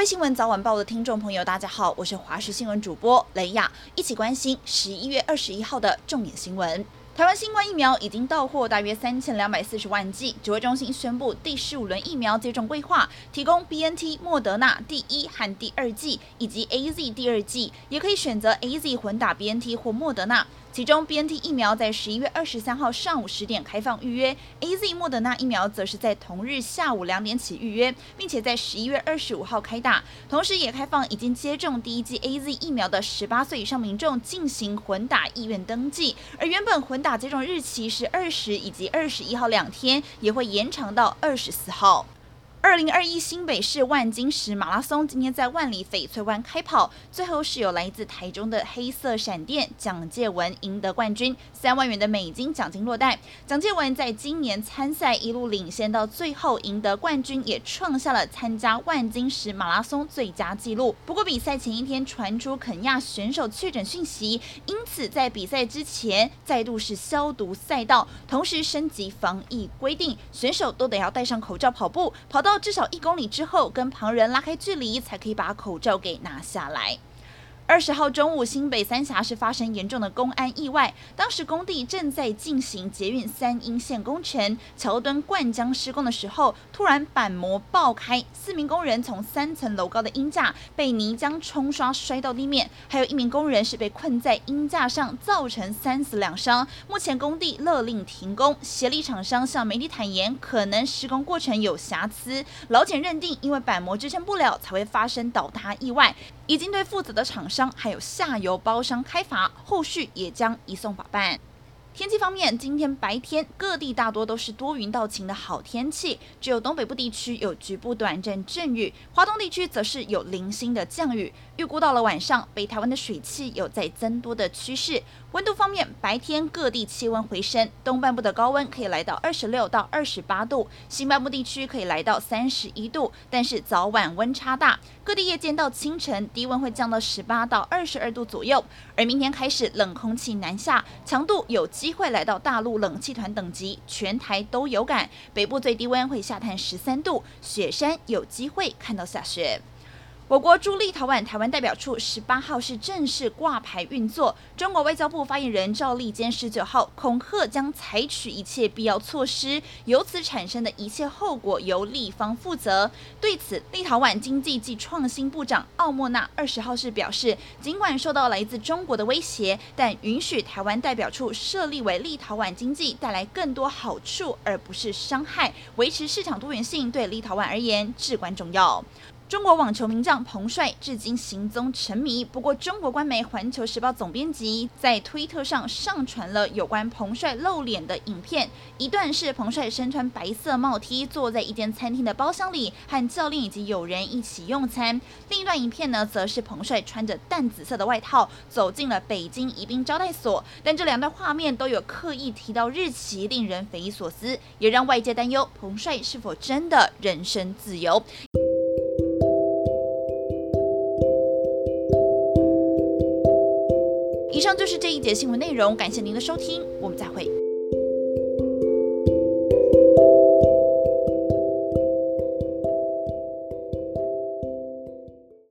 微新闻早晚报的听众朋友，大家好，我是华视新闻主播雷亚，一起关心十一月二十一号的重点新闻。台湾新冠疫苗已经到货大约三千两百四十万剂，指挥中心宣布第十五轮疫苗接种规划，提供 BNT、莫德纳第一和第二剂，以及 AZ 第二剂，也可以选择 AZ 混打 BNT 或莫德纳。其中，BNT 疫苗在十一月二十三号上午十点开放预约，AZ 莫德纳疫苗则是在同日下午两点起预约，并且在十一月二十五号开打。同时，也开放已经接种第一剂 AZ 疫苗的十八岁以上民众进行混打意愿登记。而原本混打接种日期是二十以及二十一号两天，也会延长到二十四号。二零二一新北市万金石马拉松今天在万里翡翠湾开跑，最后是有来自台中的黑色闪电蒋介文赢得冠军，三万元的美金奖金落袋。蒋介文在今年参赛一路领先到最后赢得冠军，也创下了参加万金石马拉松最佳纪录。不过比赛前一天传出肯亚选手确诊讯息，因此在比赛之前再度是消毒赛道，同时升级防疫规定，选手都得要戴上口罩跑步，跑到。到至少一公里之后，跟旁人拉开距离，才可以把口罩给拿下来。二十号中午，新北三峡市发生严重的公安意外。当时工地正在进行捷运三莺线工程，桥墩灌浆施工的时候，突然板模爆开，四名工人从三层楼高的鹰架被泥浆冲刷摔到地面，还有一名工人是被困在鹰架上，造成三死两伤。目前工地勒令停工，协力厂商向媒体坦言，可能施工过程有瑕疵。老检认定，因为板模支撑不了，才会发生倒塌意外。已经对负责的厂商还有下游包商开罚，后续也将移送法办。天气方面，今天白天各地大多都是多云到晴的好天气，只有东北部地区有局部短暂阵雨，华东地区则是有零星的降雨。预估到了晚上，北台湾的水汽有在增多的趋势。温度方面，白天各地气温回升，东半部的高温可以来到二十六到二十八度，西半部地区可以来到三十一度，但是早晚温差大。各地夜间到清晨低温会降到十八到二十二度左右，而明天开始冷空气南下，强度有机会来到大陆冷气团等级，全台都有感。北部最低温会下探十三度，雪山有机会看到下雪。我国驻立陶宛台湾代表处十八号是正式挂牌运作。中国外交部发言人赵立坚十九号恐吓将采取一切必要措施，由此产生的一切后果由立方负责。对此，立陶宛经济及创新部长奥莫纳二十号是表示，尽管受到来自中国的威胁，但允许台湾代表处设立为立陶宛经济带来更多好处，而不是伤害。维持市场多元性对立陶宛而言至关重要。中国网球名将彭帅至今行踪成谜。不过，中国官媒《环球时报》总编辑在推特上上传了有关彭帅露脸的影片。一段是彭帅身穿白色帽 T，坐在一间餐厅的包厢里，和教练以及友人一起用餐。另一段影片呢，则是彭帅穿着淡紫色的外套走进了北京宜宾招待所。但这两段画面都有刻意提到日期，令人匪夷所思，也让外界担忧彭帅是否真的人身自由。以上就是这一节新闻内容，感谢您的收听，我们再会。